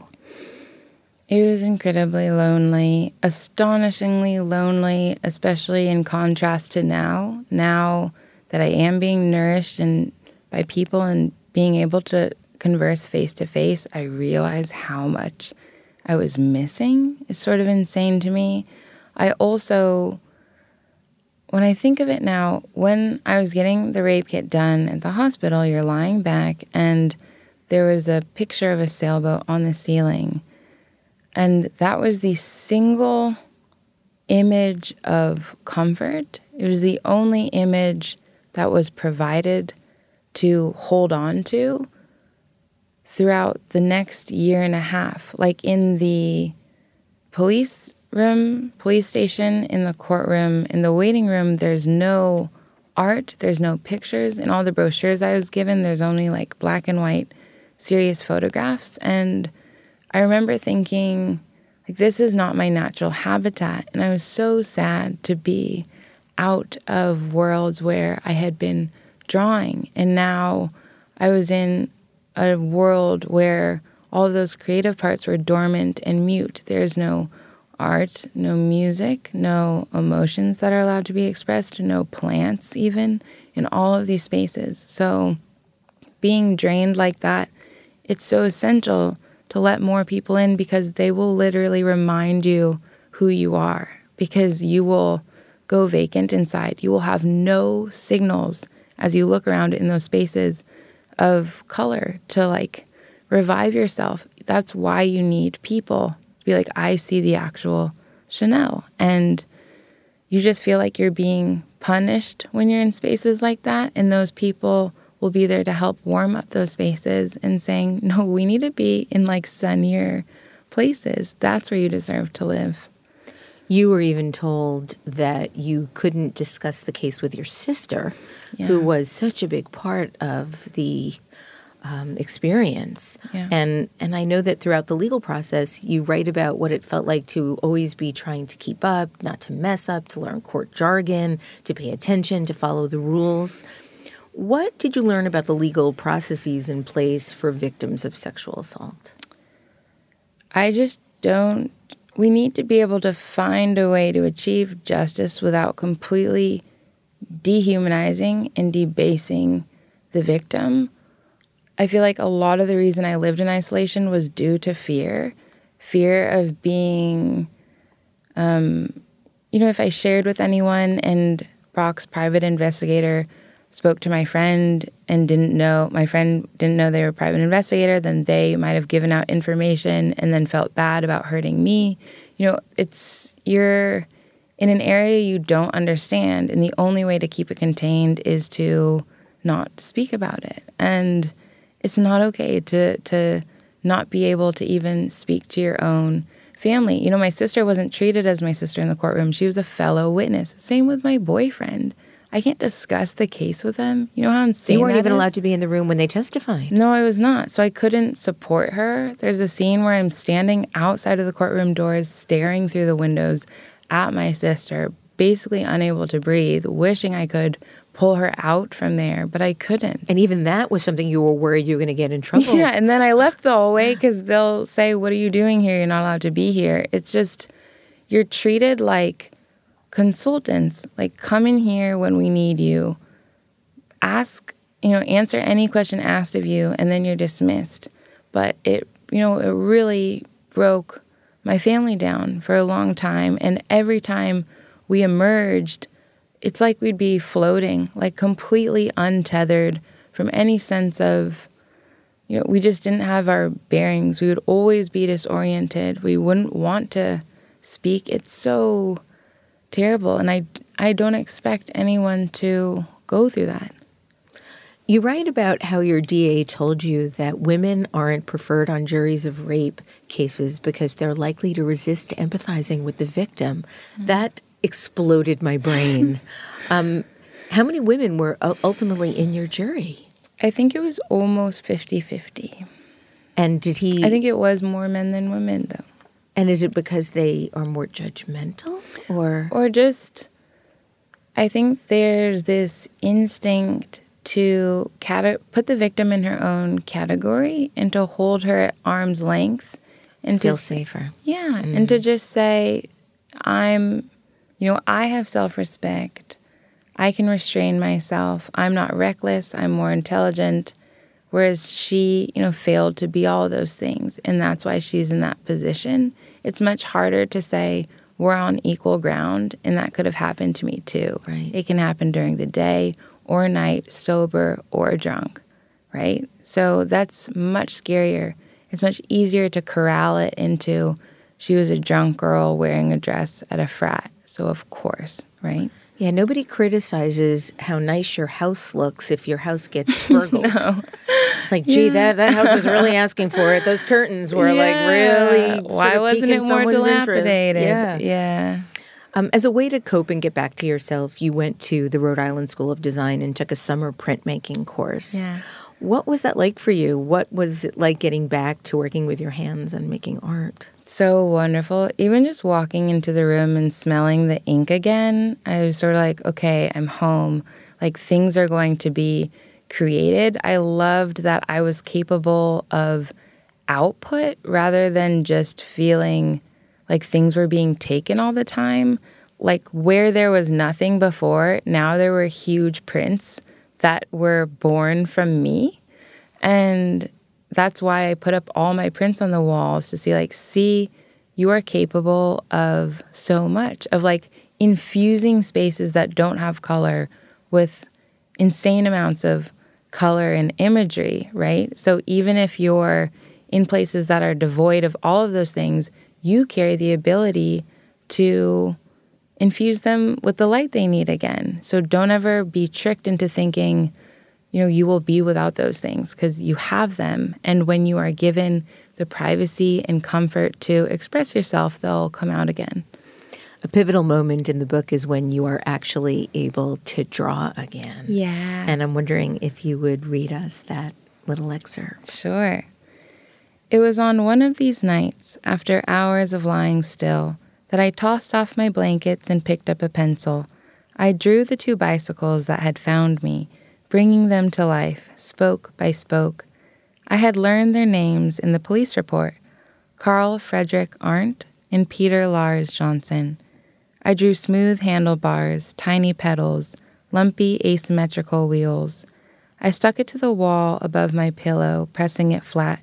It was incredibly lonely, astonishingly lonely, especially in contrast to now. Now that I am being nourished and by people and being able to converse face to face, I realize how much I was missing. It's sort of insane to me. I also, when I think of it now, when I was getting the rape kit done at the hospital, you're lying back and there was a picture of a sailboat on the ceiling and that was the single image of comfort. It was the only image that was provided to hold on to throughout the next year and a half. Like in the police room, police station, in the courtroom, in the waiting room, there's no art, there's no pictures. In all the brochures I was given, there's only like black and white serious photographs. And I remember thinking, like, this is not my natural habitat. And I was so sad to be out of worlds where I had been drawing. And now I was in a world where all those creative parts were dormant and mute. There's no art, no music, no emotions that are allowed to be expressed, no plants, even in all of these spaces. So, being drained like that, it's so essential to let more people in because they will literally remind you who you are because you will go vacant inside. You will have no signals as you look around in those spaces of color to like revive yourself. That's why you need people to be like, I see the actual Chanel. And you just feel like you're being punished when you're in spaces like that. And those people will be there to help warm up those spaces and saying, no, we need to be in like sunnier places. That's where you deserve to live. You were even told that you couldn't discuss the case with your sister, yeah. who was such a big part of the um, experience. Yeah. And and I know that throughout the legal process, you write about what it felt like to always be trying to keep up, not to mess up, to learn court jargon, to pay attention, to follow the rules. What did you learn about the legal processes in place for victims of sexual assault? I just don't. We need to be able to find a way to achieve justice without completely dehumanizing and debasing the victim. I feel like a lot of the reason I lived in isolation was due to fear fear of being, um, you know, if I shared with anyone and Brock's private investigator spoke to my friend and didn't know my friend didn't know they were a private investigator then they might have given out information and then felt bad about hurting me. You know it's you're in an area you don't understand and the only way to keep it contained is to not speak about it. And it's not okay to to not be able to even speak to your own family. You know my sister wasn't treated as my sister in the courtroom. She was a fellow witness. Same with my boyfriend I can't discuss the case with them. You know how insane You weren't even is? allowed to be in the room when they testified. No, I was not. So I couldn't support her. There's a scene where I'm standing outside of the courtroom doors, staring through the windows at my sister, basically unable to breathe, wishing I could pull her out from there, but I couldn't. And even that was something you were worried you were going to get in trouble. Yeah, and then I left the hallway because they'll say, What are you doing here? You're not allowed to be here. It's just, you're treated like consultants like come in here when we need you ask you know answer any question asked of you and then you're dismissed. But it you know it really broke my family down for a long time and every time we emerged it's like we'd be floating like completely untethered from any sense of you know we just didn't have our bearings. We would always be disoriented. We wouldn't want to speak. It's so terrible. And I, I don't expect anyone to go through that. You write about how your DA told you that women aren't preferred on juries of rape cases because they're likely to resist empathizing with the victim. Mm-hmm. That exploded my brain. um, how many women were ultimately in your jury? I think it was almost 50 50. And did he? I think it was more men than women, though. And is it because they are more judgmental or or just I think there's this instinct to cata- put the victim in her own category and to hold her at arm's length and Feel to safer. yeah, mm. and to just say, I'm, you know, I have self respect. I can restrain myself. I'm not reckless. I'm more intelligent. Whereas she, you know, failed to be all those things. And that's why she's in that position. It's much harder to say, we're on equal ground. And that could have happened to me too. Right. It can happen during the day or night, sober or drunk. Right. So that's much scarier. It's much easier to corral it into she was a drunk girl wearing a dress at a frat. So, of course, right? Yeah, nobody criticizes how nice your house looks if your house gets burgled. Like, gee, that, that house was really asking for it. Those curtains were like really. Why wasn't it more someone's interest. dilapidated? Yeah. Yeah. Um, as a way to cope and get back to yourself, you went to the Rhode Island School of Design and took a summer printmaking course. Yeah. What was that like for you? What was it like getting back to working with your hands and making art? So wonderful. Even just walking into the room and smelling the ink again, I was sort of like, okay, I'm home. Like things are going to be created. I loved that I was capable of output rather than just feeling like things were being taken all the time. Like where there was nothing before, now there were huge prints that were born from me. And that's why I put up all my prints on the walls to see, like, see, you are capable of so much, of like infusing spaces that don't have color with insane amounts of color and imagery, right? So even if you're in places that are devoid of all of those things, you carry the ability to infuse them with the light they need again. So don't ever be tricked into thinking, you know, you will be without those things because you have them. And when you are given the privacy and comfort to express yourself, they'll come out again. A pivotal moment in the book is when you are actually able to draw again. Yeah. And I'm wondering if you would read us that little excerpt. Sure. It was on one of these nights, after hours of lying still, that I tossed off my blankets and picked up a pencil. I drew the two bicycles that had found me, bringing them to life, spoke by spoke. I had learned their names in the police report Carl Fredrik Arndt and Peter Lars Jonsson. I drew smooth handlebars, tiny pedals, lumpy asymmetrical wheels. I stuck it to the wall above my pillow, pressing it flat,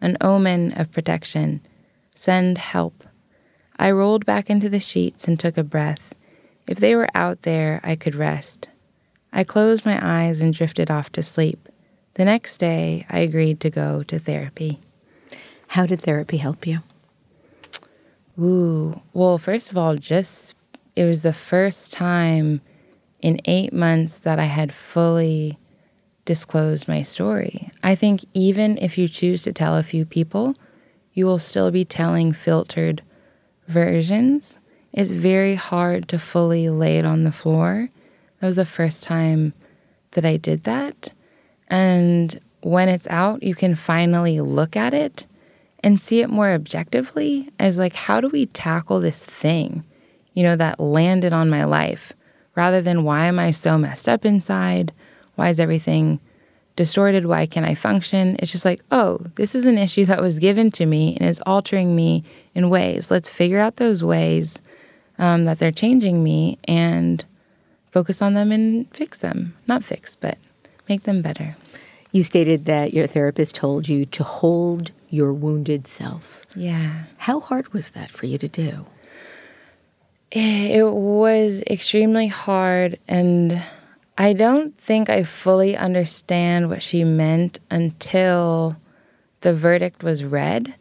an omen of protection. Send help. I rolled back into the sheets and took a breath. If they were out there, I could rest. I closed my eyes and drifted off to sleep. The next day, I agreed to go to therapy. How did therapy help you? Ooh, well, first of all, just it was the first time in eight months that I had fully disclosed my story. I think even if you choose to tell a few people, you will still be telling filtered versions. It's very hard to fully lay it on the floor. That was the first time that I did that. And when it's out, you can finally look at it and see it more objectively as like, how do we tackle this thing, you know, that landed on my life rather than why am I so messed up inside? Why is everything distorted? Why can't I function? It's just like, oh, this is an issue that was given to me and is altering me in ways. Let's figure out those ways um, that they're changing me and focus on them and fix them. Not fix, but make them better. You stated that your therapist told you to hold your wounded self. Yeah. How hard was that for you to do? It was extremely hard, and I don't think I fully understand what she meant until the verdict was read.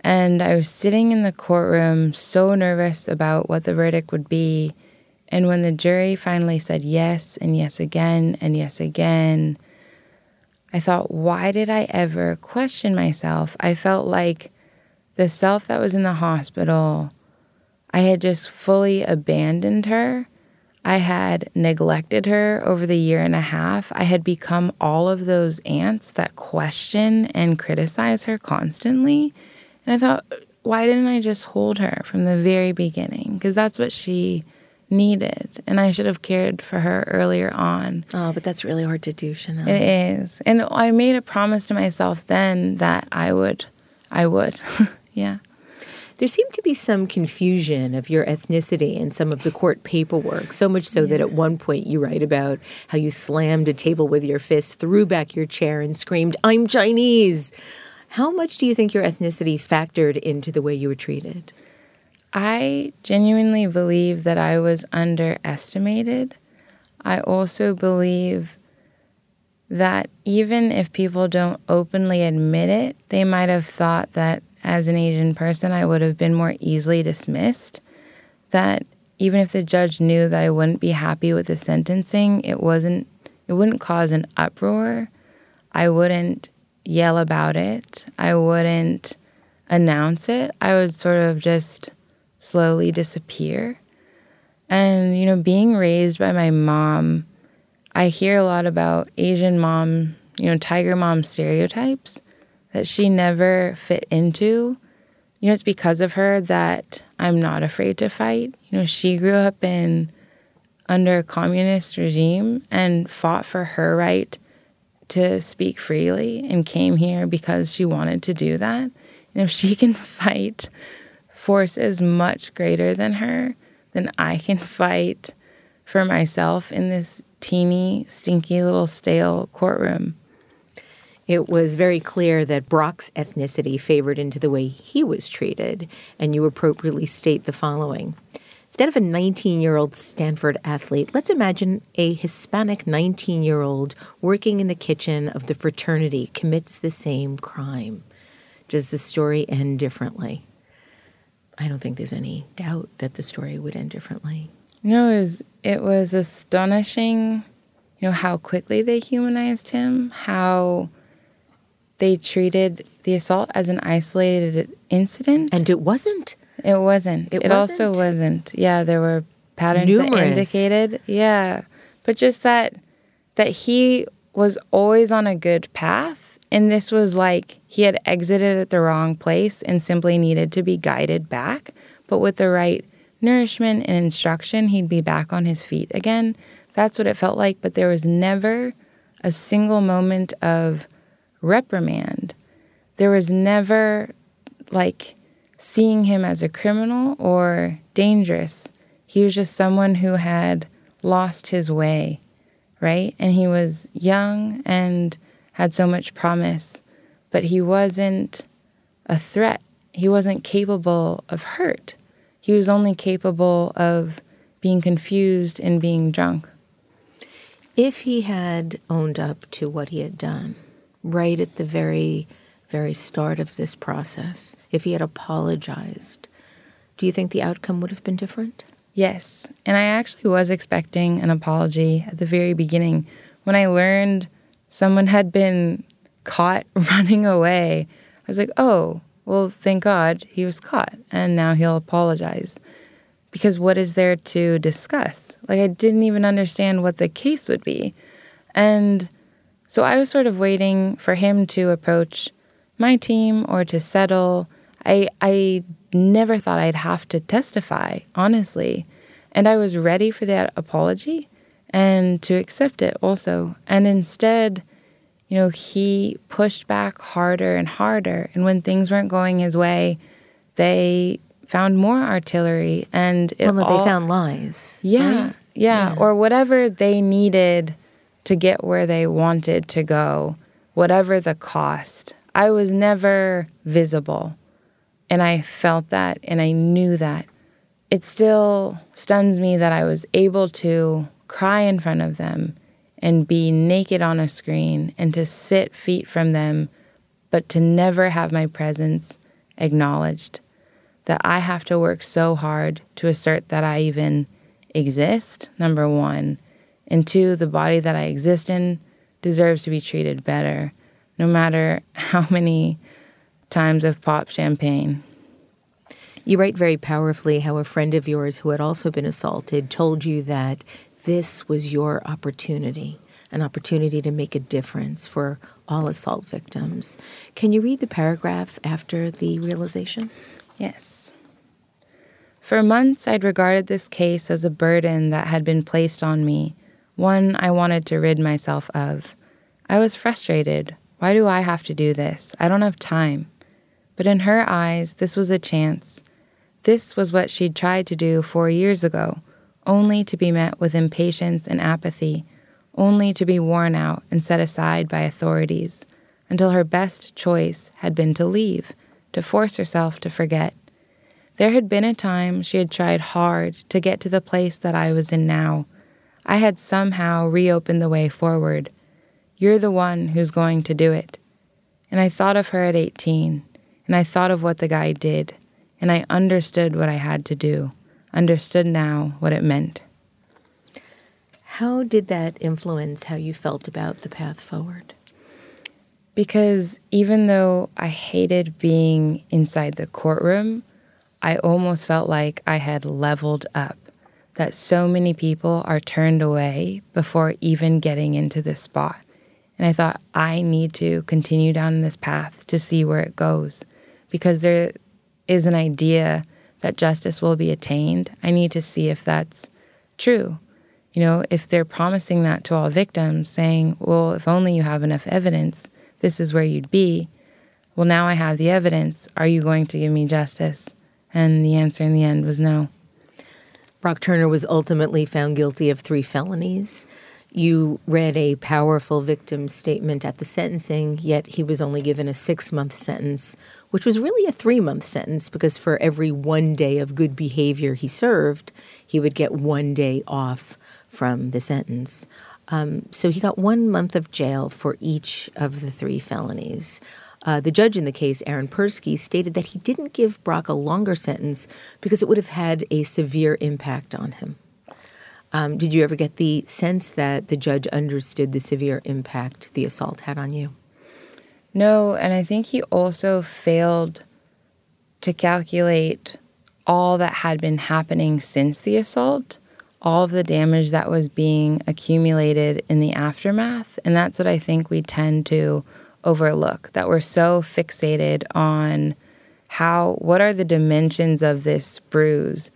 And I was sitting in the courtroom so nervous about what the verdict would be. And when the jury finally said yes, and yes again, and yes again, I thought, why did I ever question myself? I felt like the self that was in the hospital, I had just fully abandoned her. I had neglected her over the year and a half. I had become all of those ants that question and criticize her constantly. And I thought, why didn't I just hold her from the very beginning? Because that's what she needed. And I should have cared for her earlier on. Oh, but that's really hard to do, Chanel. It is. And I made a promise to myself then that I would. I would. yeah. There seemed to be some confusion of your ethnicity in some of the court paperwork, so much so yeah. that at one point you write about how you slammed a table with your fist, threw back your chair, and screamed, I'm Chinese. How much do you think your ethnicity factored into the way you were treated? I genuinely believe that I was underestimated. I also believe that even if people don't openly admit it, they might have thought that as an Asian person, I would have been more easily dismissed. That even if the judge knew that I wouldn't be happy with the sentencing, it wasn't it wouldn't cause an uproar. I wouldn't yell about it. I wouldn't announce it. I would sort of just slowly disappear. And you know, being raised by my mom, I hear a lot about Asian mom, you know, tiger mom stereotypes that she never fit into. You know, it's because of her that I'm not afraid to fight. You know, she grew up in under a communist regime and fought for her right to speak freely and came here because she wanted to do that. And if she can fight forces much greater than her, then I can fight for myself in this teeny, stinky little stale courtroom it was very clear that Brock's ethnicity favored into the way he was treated, and you appropriately state the following. Instead of a 19 year old Stanford athlete, let's imagine a Hispanic 19 year old working in the kitchen of the fraternity commits the same crime. Does the story end differently? I don't think there's any doubt that the story would end differently. No, it was, it was astonishing, you know, how quickly they humanized him, how they treated the assault as an isolated incident. And it wasn't. It wasn't. It, it wasn't? also wasn't. Yeah, there were patterns Numerous. that indicated. Yeah. But just that that he was always on a good path and this was like he had exited at the wrong place and simply needed to be guided back, but with the right nourishment and instruction, he'd be back on his feet again. That's what it felt like, but there was never a single moment of reprimand. There was never like seeing him as a criminal or dangerous. He was just someone who had lost his way, right? And he was young and had so much promise, but he wasn't a threat. He wasn't capable of hurt. He was only capable of being confused and being drunk. If he had owned up to what he had done, right at the very, very start of this process, if he had apologized, do you think the outcome would have been different? Yes. And I actually was expecting an apology at the very beginning. When I learned someone had been caught running away, I was like, oh, well, thank God he was caught and now he'll apologize. Because what is there to discuss? Like, I didn't even understand what the case would be. And so I was sort of waiting for him to approach my team or to settle. I I never thought I'd have to testify, honestly. And I was ready for that apology and to accept it also. And instead, you know, he pushed back harder and harder. And when things weren't going his way, they found more artillery and it well, all, they found lies. Yeah, right? yeah, yeah, or whatever they needed to get where they wanted to go, whatever the cost. I was never visible. And I felt that and I knew that. It still stuns me that I was able to cry in front of them and be naked on a screen and to sit feet from them, but to never have my presence acknowledged. That I have to work so hard to assert that I even exist, number one, and two, the body that I exist in deserves to be treated better, no matter how many times I've popped champagne. You write very powerfully how a friend of yours who had also been assaulted told you that this was your opportunity, an opportunity to make a difference for all assault victims. Can you read the paragraph after the realization? Yes. For months, I'd regarded this case as a burden that had been placed on me, one I wanted to rid myself of. I was frustrated. Why do I have to do this? I don't have time. But in her eyes, this was a chance. This was what she'd tried to do four years ago, only to be met with impatience and apathy, only to be worn out and set aside by authorities, until her best choice had been to leave, to force herself to forget. There had been a time she had tried hard to get to the place that I was in now. I had somehow reopened the way forward. You're the one who's going to do it. And I thought of her at 18, and I thought of what the guy did, and I understood what I had to do, understood now what it meant. How did that influence how you felt about the path forward? Because even though I hated being inside the courtroom, I almost felt like I had leveled up, that so many people are turned away before even getting into this spot. And I thought, I need to continue down this path to see where it goes because there is an idea that justice will be attained. I need to see if that's true. You know, if they're promising that to all victims, saying, well, if only you have enough evidence, this is where you'd be. Well, now I have the evidence. Are you going to give me justice? And the answer in the end was no. Brock Turner was ultimately found guilty of three felonies. You read a powerful victim statement at the sentencing, yet he was only given a six month sentence, which was really a three month sentence because for every one day of good behavior he served, he would get one day off from the sentence. Um, so he got one month of jail for each of the three felonies. Uh, the judge in the case, Aaron Persky, stated that he didn't give Brock a longer sentence because it would have had a severe impact on him. Um, did you ever get the sense that the judge understood the severe impact the assault had on you? No, and I think he also failed to calculate all that had been happening since the assault, all of the damage that was being accumulated in the aftermath. And that's what I think we tend to overlook that we're so fixated on how what are the dimensions of this bruise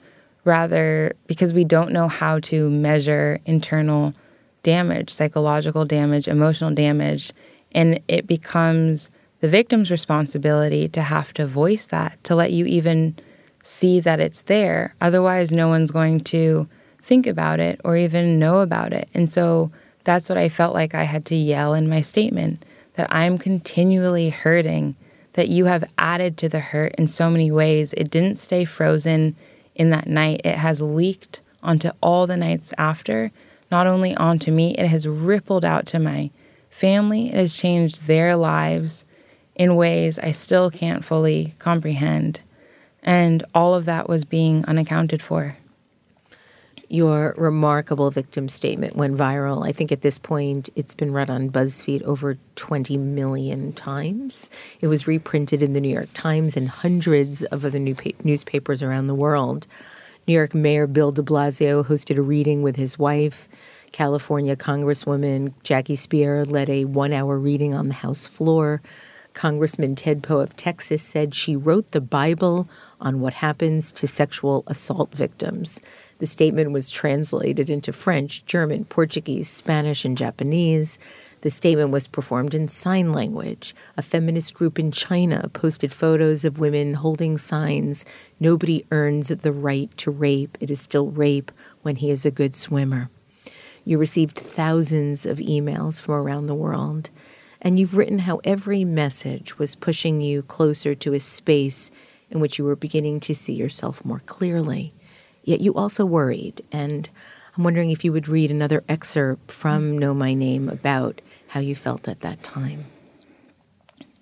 rather because we don't know how to measure internal damage psychological damage emotional damage and it becomes the victim's responsibility to have to voice that to let you even see that it's there. Otherwise no one's going to think about it or even know about it. And so that's what i felt like i had to yell in my statement that I'm continually hurting, that you have added to the hurt in so many ways. It didn't stay frozen in that night, it has leaked onto all the nights after, not only onto me, it has rippled out to my family, it has changed their lives in ways I still can't fully comprehend. And all of that was being unaccounted for. Your remarkable victim statement went viral. I think at this point it's been read on BuzzFeed over 20 million times. It was reprinted in the New York Times and hundreds of other new pa- newspapers around the world. New York Mayor Bill de Blasio hosted a reading with his wife. California Congresswoman Jackie Speier led a one hour reading on the House floor. Congressman Ted Poe of Texas said she wrote the Bible on what happens to sexual assault victims. The statement was translated into French, German, Portuguese, Spanish, and Japanese. The statement was performed in sign language. A feminist group in China posted photos of women holding signs Nobody earns the right to rape. It is still rape when he is a good swimmer. You received thousands of emails from around the world, and you've written how every message was pushing you closer to a space in which you were beginning to see yourself more clearly. Yet you also worried, and I'm wondering if you would read another excerpt from Know My Name about how you felt at that time.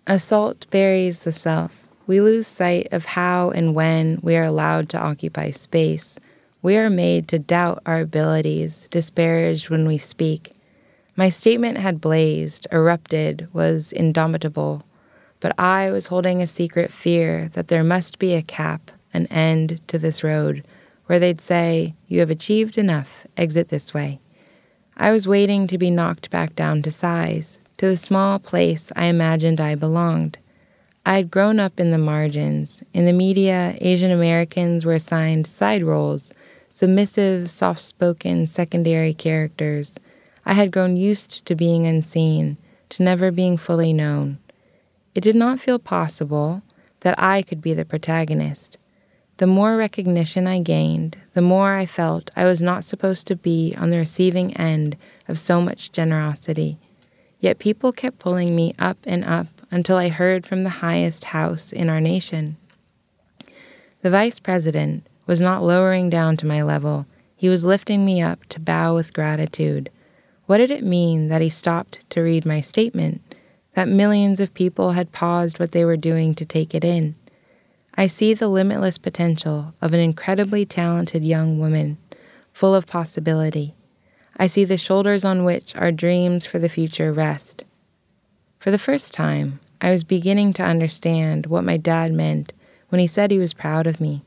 Assault buries the self. We lose sight of how and when we are allowed to occupy space. We are made to doubt our abilities, disparaged when we speak. My statement had blazed, erupted, was indomitable, but I was holding a secret fear that there must be a cap, an end to this road where they'd say, You have achieved enough, exit this way. I was waiting to be knocked back down to size, to the small place I imagined I belonged. I had grown up in the margins. In the media, Asian Americans were assigned side roles, submissive, soft spoken secondary characters. I had grown used to being unseen, to never being fully known. It did not feel possible that I could be the protagonist. The more recognition I gained, the more I felt I was not supposed to be on the receiving end of so much generosity. Yet people kept pulling me up and up until I heard from the highest house in our nation. The vice president was not lowering down to my level, he was lifting me up to bow with gratitude. What did it mean that he stopped to read my statement? That millions of people had paused what they were doing to take it in? I see the limitless potential of an incredibly talented young woman, full of possibility. I see the shoulders on which our dreams for the future rest. For the first time, I was beginning to understand what my dad meant when he said he was proud of me.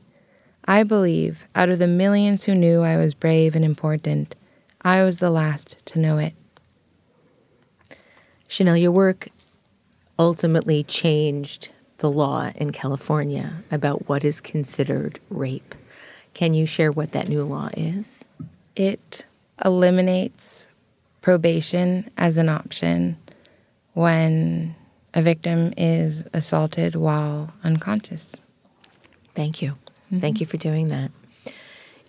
I believe, out of the millions who knew I was brave and important, I was the last to know it. Chanel, your work ultimately changed the law in California about what is considered rape. Can you share what that new law is? It eliminates probation as an option when a victim is assaulted while unconscious. Thank you. Mm-hmm. Thank you for doing that.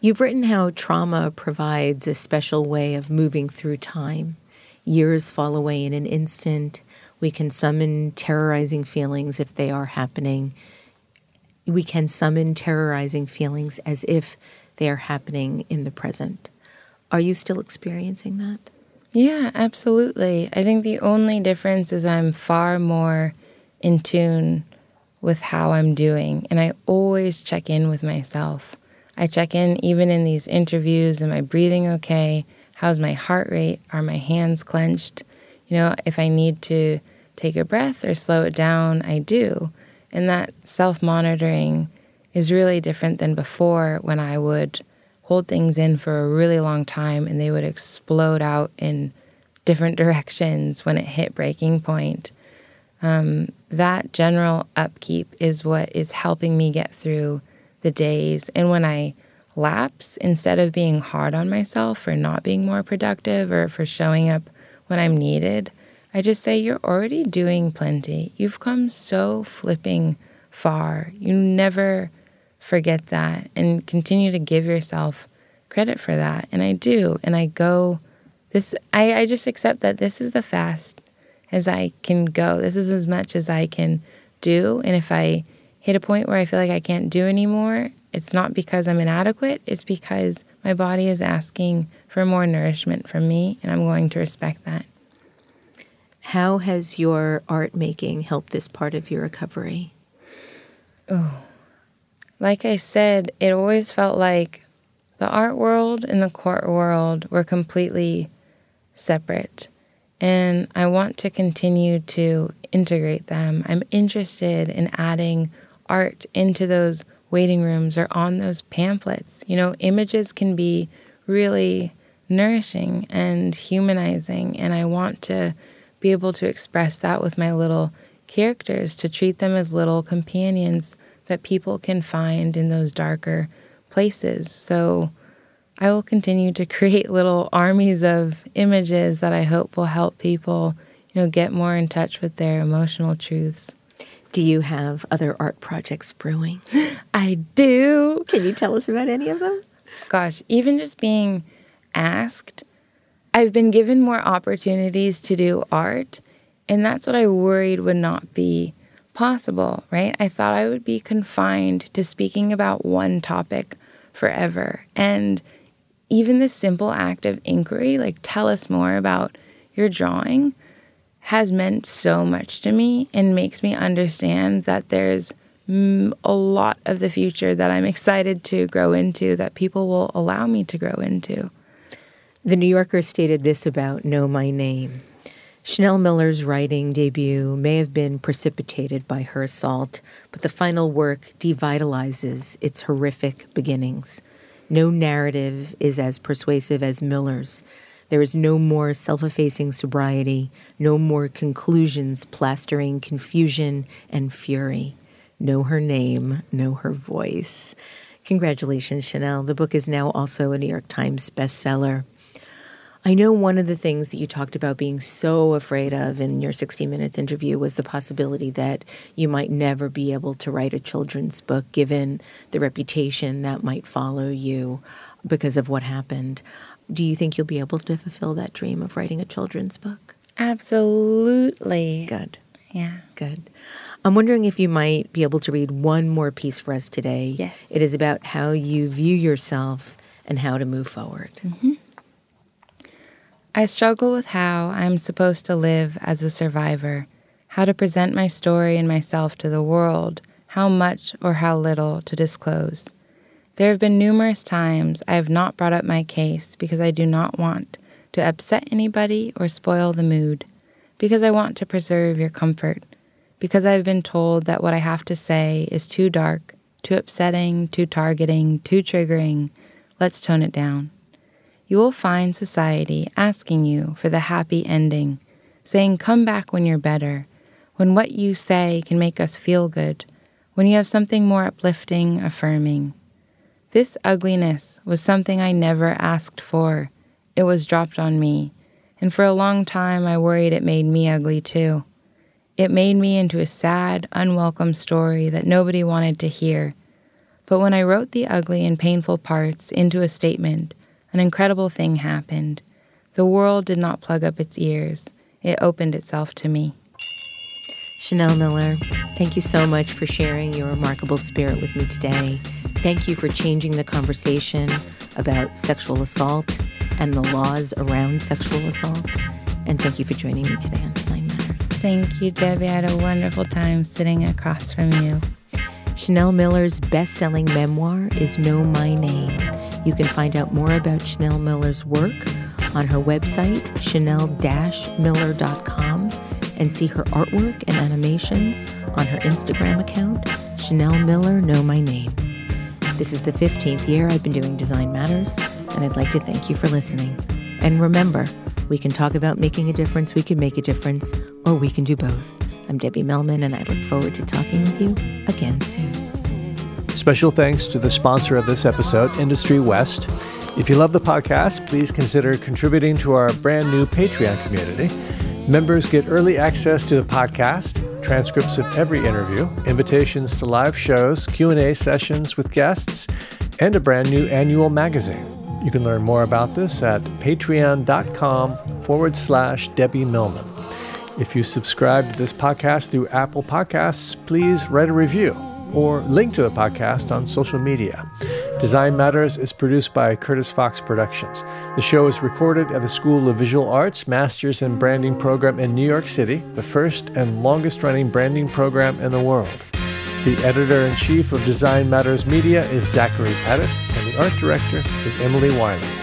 You've written how trauma provides a special way of moving through time. Years fall away in an instant. We can summon terrorizing feelings if they are happening. We can summon terrorizing feelings as if they are happening in the present. Are you still experiencing that? Yeah, absolutely. I think the only difference is I'm far more in tune with how I'm doing, and I always check in with myself. I check in even in these interviews. Am I breathing okay? How's my heart rate? Are my hands clenched? You know, if I need to take a breath or slow it down, I do. And that self monitoring is really different than before when I would hold things in for a really long time and they would explode out in different directions when it hit breaking point. Um, that general upkeep is what is helping me get through the days. And when I lapse, instead of being hard on myself for not being more productive or for showing up when I'm needed, I just say, You're already doing plenty. You've come so flipping far. You never forget that and continue to give yourself credit for that. And I do. And I go, this, I, I just accept that this is the fast as I can go. This is as much as I can do. And if I hit a point where I feel like I can't do anymore, it's not because I'm inadequate, it's because my body is asking for more nourishment from me, and I'm going to respect that. How has your art making helped this part of your recovery? Oh, like I said, it always felt like the art world and the court world were completely separate. And I want to continue to integrate them. I'm interested in adding art into those waiting rooms or on those pamphlets. You know, images can be really nourishing and humanizing, and I want to be able to express that with my little characters, to treat them as little companions that people can find in those darker places. So I will continue to create little armies of images that I hope will help people, you know, get more in touch with their emotional truths. Do you have other art projects brewing? I do. Can you tell us about any of them? Gosh, even just being asked, I've been given more opportunities to do art, and that's what I worried would not be possible, right? I thought I would be confined to speaking about one topic forever. And even the simple act of inquiry, like tell us more about your drawing, has meant so much to me and makes me understand that there's a lot of the future that I'm excited to grow into, that people will allow me to grow into. The New Yorker stated this about Know My Name. Chanel Miller's writing debut may have been precipitated by her assault, but the final work devitalizes its horrific beginnings. No narrative is as persuasive as Miller's. There is no more self effacing sobriety, no more conclusions plastering confusion and fury. Know her name, know her voice. Congratulations, Chanel. The book is now also a New York Times bestseller. I know one of the things that you talked about being so afraid of in your 60 Minutes interview was the possibility that you might never be able to write a children's book given the reputation that might follow you because of what happened. Do you think you'll be able to fulfill that dream of writing a children's book? Absolutely. Good. Yeah. Good. I'm wondering if you might be able to read one more piece for us today. Yes. It is about how you view yourself and how to move forward. Mm-hmm. I struggle with how I'm supposed to live as a survivor, how to present my story and myself to the world, how much or how little to disclose. There have been numerous times I have not brought up my case because I do not want to upset anybody or spoil the mood, because I want to preserve your comfort, because I've been told that what I have to say is too dark, too upsetting, too targeting, too triggering. Let's tone it down you will find society asking you for the happy ending, saying, Come back when you're better, when what you say can make us feel good, when you have something more uplifting, affirming. This ugliness was something I never asked for. It was dropped on me, and for a long time I worried it made me ugly too. It made me into a sad, unwelcome story that nobody wanted to hear. But when I wrote the ugly and painful parts into a statement, an incredible thing happened. The world did not plug up its ears, it opened itself to me. Chanel Miller, thank you so much for sharing your remarkable spirit with me today. Thank you for changing the conversation about sexual assault and the laws around sexual assault. And thank you for joining me today on Design Matters. Thank you, Debbie. I had a wonderful time sitting across from you. Chanel Miller's best selling memoir is Know My Name. You can find out more about Chanel Miller's work on her website, chanel miller.com, and see her artwork and animations on her Instagram account, Chanel Miller Know My Name. This is the 15th year I've been doing Design Matters, and I'd like to thank you for listening. And remember, we can talk about making a difference, we can make a difference, or we can do both. I'm Debbie Millman, and I look forward to talking with you again soon. Special thanks to the sponsor of this episode, Industry West. If you love the podcast, please consider contributing to our brand new Patreon community. Members get early access to the podcast, transcripts of every interview, invitations to live shows, Q&A sessions with guests, and a brand new annual magazine. You can learn more about this at patreon.com forward slash Debbie Millman. If you subscribe to this podcast through Apple Podcasts, please write a review or link to the podcast on social media. Design Matters is produced by Curtis Fox Productions. The show is recorded at the School of Visual Arts Masters in Branding program in New York City, the first and longest running branding program in the world. The editor in chief of Design Matters Media is Zachary Pettit, and the art director is Emily Wiley.